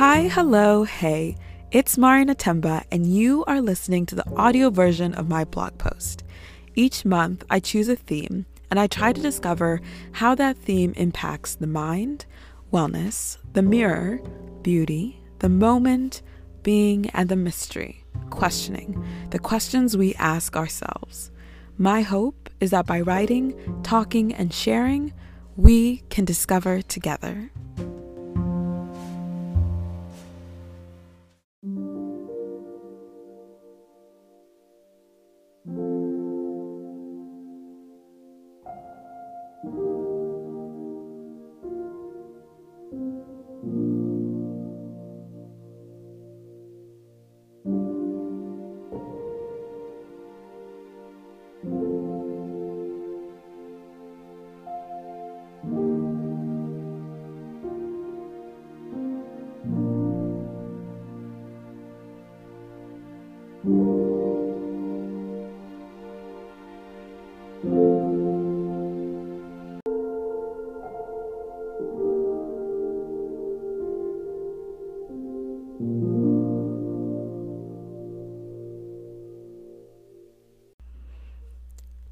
Hi, hello, hey. It's Marianne Atemba, and you are listening to the audio version of my blog post. Each month, I choose a theme and I try to discover how that theme impacts the mind, wellness, the mirror, beauty, the moment, being, and the mystery, questioning, the questions we ask ourselves. My hope is that by writing, talking, and sharing, we can discover together.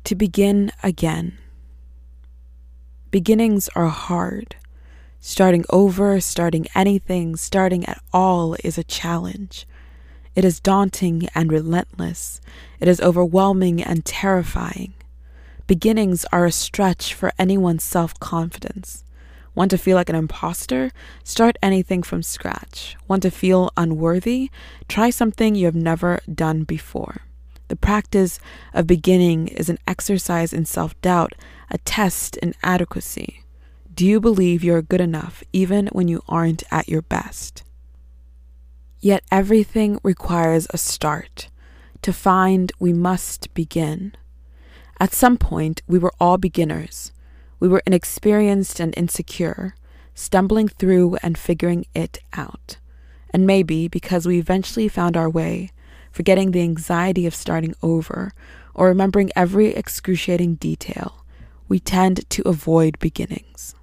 To begin again. Beginnings are hard. Starting over, starting anything, starting at all is a challenge. It is daunting and relentless. It is overwhelming and terrifying. Beginnings are a stretch for anyone's self confidence. Want to feel like an imposter? Start anything from scratch. Want to feel unworthy? Try something you have never done before. The practice of beginning is an exercise in self doubt, a test in adequacy. Do you believe you're good enough even when you aren't at your best? Yet everything requires a start. To find, we must begin. At some point, we were all beginners. We were inexperienced and insecure, stumbling through and figuring it out. And maybe because we eventually found our way, forgetting the anxiety of starting over, or remembering every excruciating detail, we tend to avoid beginnings.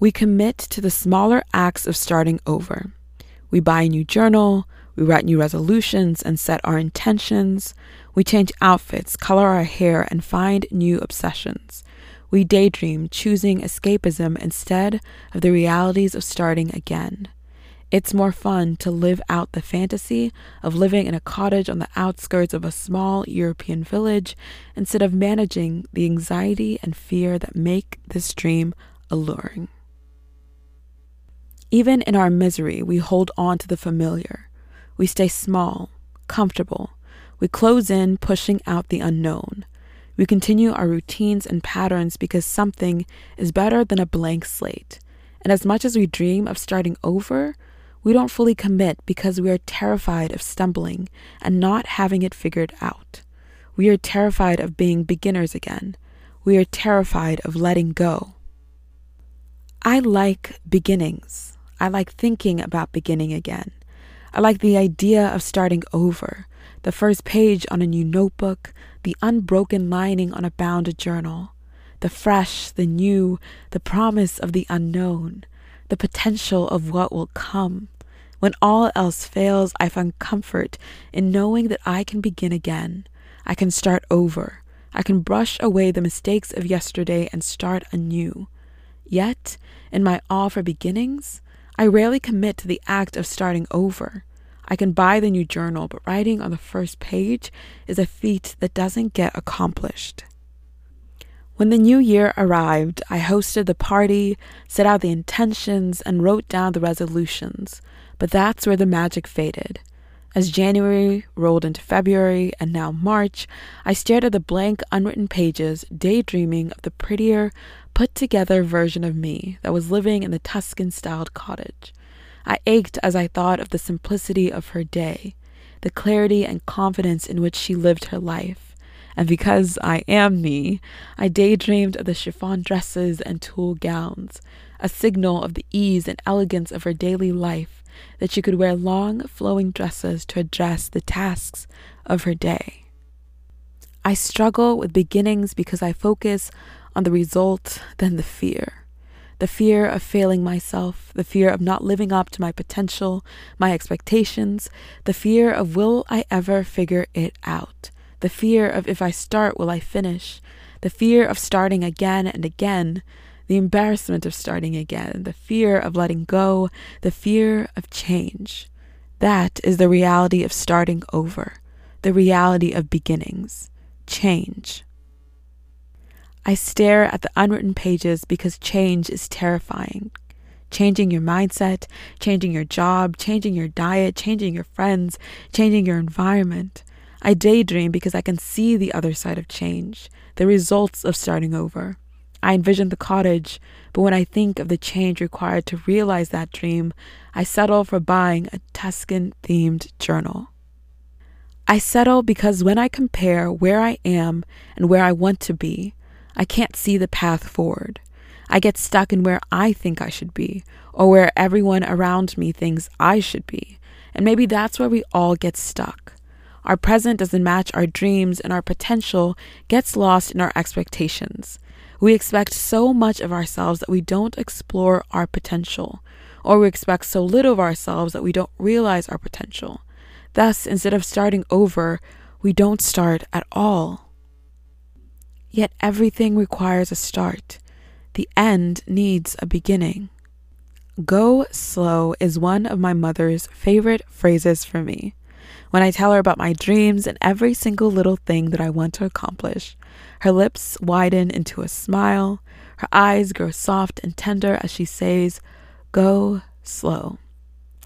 We commit to the smaller acts of starting over. We buy a new journal, we write new resolutions and set our intentions. We change outfits, color our hair, and find new obsessions. We daydream, choosing escapism instead of the realities of starting again. It's more fun to live out the fantasy of living in a cottage on the outskirts of a small European village instead of managing the anxiety and fear that make this dream alluring. Even in our misery, we hold on to the familiar. We stay small, comfortable. We close in, pushing out the unknown. We continue our routines and patterns because something is better than a blank slate. And as much as we dream of starting over, we don't fully commit because we are terrified of stumbling and not having it figured out. We are terrified of being beginners again. We are terrified of letting go. I like beginnings. I like thinking about beginning again. I like the idea of starting over, the first page on a new notebook, the unbroken lining on a bound journal, the fresh, the new, the promise of the unknown, the potential of what will come. When all else fails, I find comfort in knowing that I can begin again. I can start over. I can brush away the mistakes of yesterday and start anew. Yet, in my awe for beginnings, I rarely commit to the act of starting over. I can buy the new journal, but writing on the first page is a feat that doesn't get accomplished. When the new year arrived, I hosted the party, set out the intentions, and wrote down the resolutions. But that's where the magic faded. As January rolled into February and now March, I stared at the blank, unwritten pages, daydreaming of the prettier, put together version of me that was living in the Tuscan styled cottage. I ached as I thought of the simplicity of her day, the clarity and confidence in which she lived her life. And because I am me, I daydreamed of the chiffon dresses and tulle gowns, a signal of the ease and elegance of her daily life that she could wear long, flowing dresses to address the tasks of her day. I struggle with beginnings because I focus on the result than the fear. the fear of failing myself, the fear of not living up to my potential, my expectations, the fear of will I ever figure it out, the fear of if I start, will I finish, the fear of starting again and again, the embarrassment of starting again, the fear of letting go, the fear of change. That is the reality of starting over, the reality of beginnings, change. I stare at the unwritten pages because change is terrifying. Changing your mindset, changing your job, changing your diet, changing your friends, changing your environment. I daydream because I can see the other side of change, the results of starting over. I envision the cottage, but when I think of the change required to realize that dream, I settle for buying a Tuscan themed journal. I settle because when I compare where I am and where I want to be, I can't see the path forward. I get stuck in where I think I should be, or where everyone around me thinks I should be. And maybe that's where we all get stuck. Our present doesn't match our dreams, and our potential gets lost in our expectations. We expect so much of ourselves that we don't explore our potential, or we expect so little of ourselves that we don't realize our potential. Thus, instead of starting over, we don't start at all. Yet everything requires a start. The end needs a beginning. Go slow is one of my mother's favorite phrases for me. When I tell her about my dreams and every single little thing that I want to accomplish, her lips widen into a smile, her eyes grow soft and tender as she says, Go slow.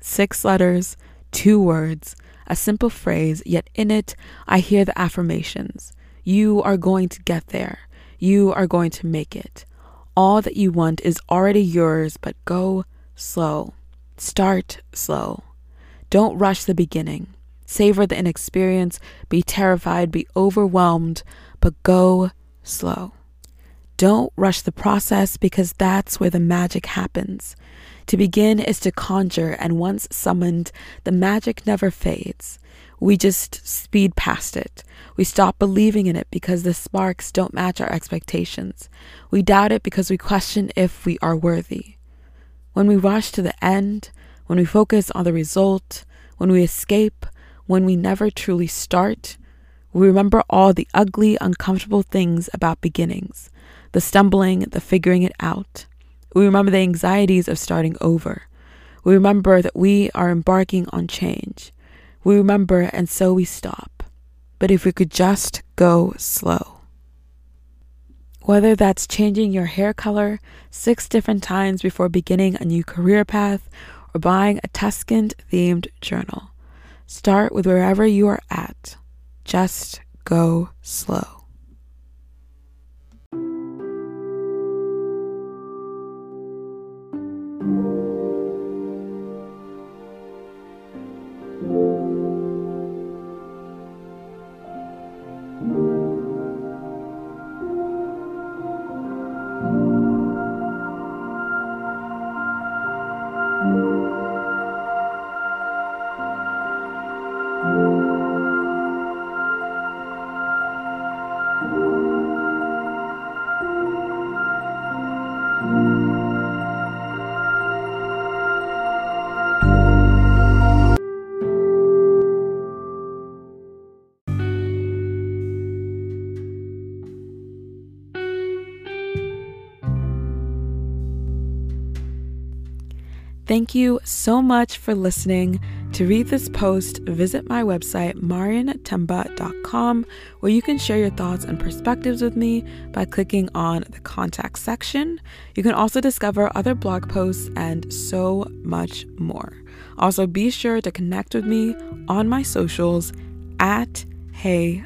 Six letters, two words, a simple phrase, yet in it I hear the affirmations. You are going to get there. You are going to make it. All that you want is already yours, but go slow. Start slow. Don't rush the beginning. Savor the inexperience. Be terrified. Be overwhelmed, but go slow. Don't rush the process because that's where the magic happens. To begin is to conjure, and once summoned, the magic never fades. We just speed past it. We stop believing in it because the sparks don't match our expectations. We doubt it because we question if we are worthy. When we rush to the end, when we focus on the result, when we escape, when we never truly start, we remember all the ugly, uncomfortable things about beginnings the stumbling, the figuring it out. We remember the anxieties of starting over. We remember that we are embarking on change. We remember and so we stop. But if we could just go slow. Whether that's changing your hair color six different times before beginning a new career path or buying a Tuscan themed journal, start with wherever you are at. Just go slow. Thank you so much for listening. To read this post, visit my website, marianneatemba.com, where you can share your thoughts and perspectives with me by clicking on the contact section. You can also discover other blog posts and so much more. Also, be sure to connect with me on my socials at Hey.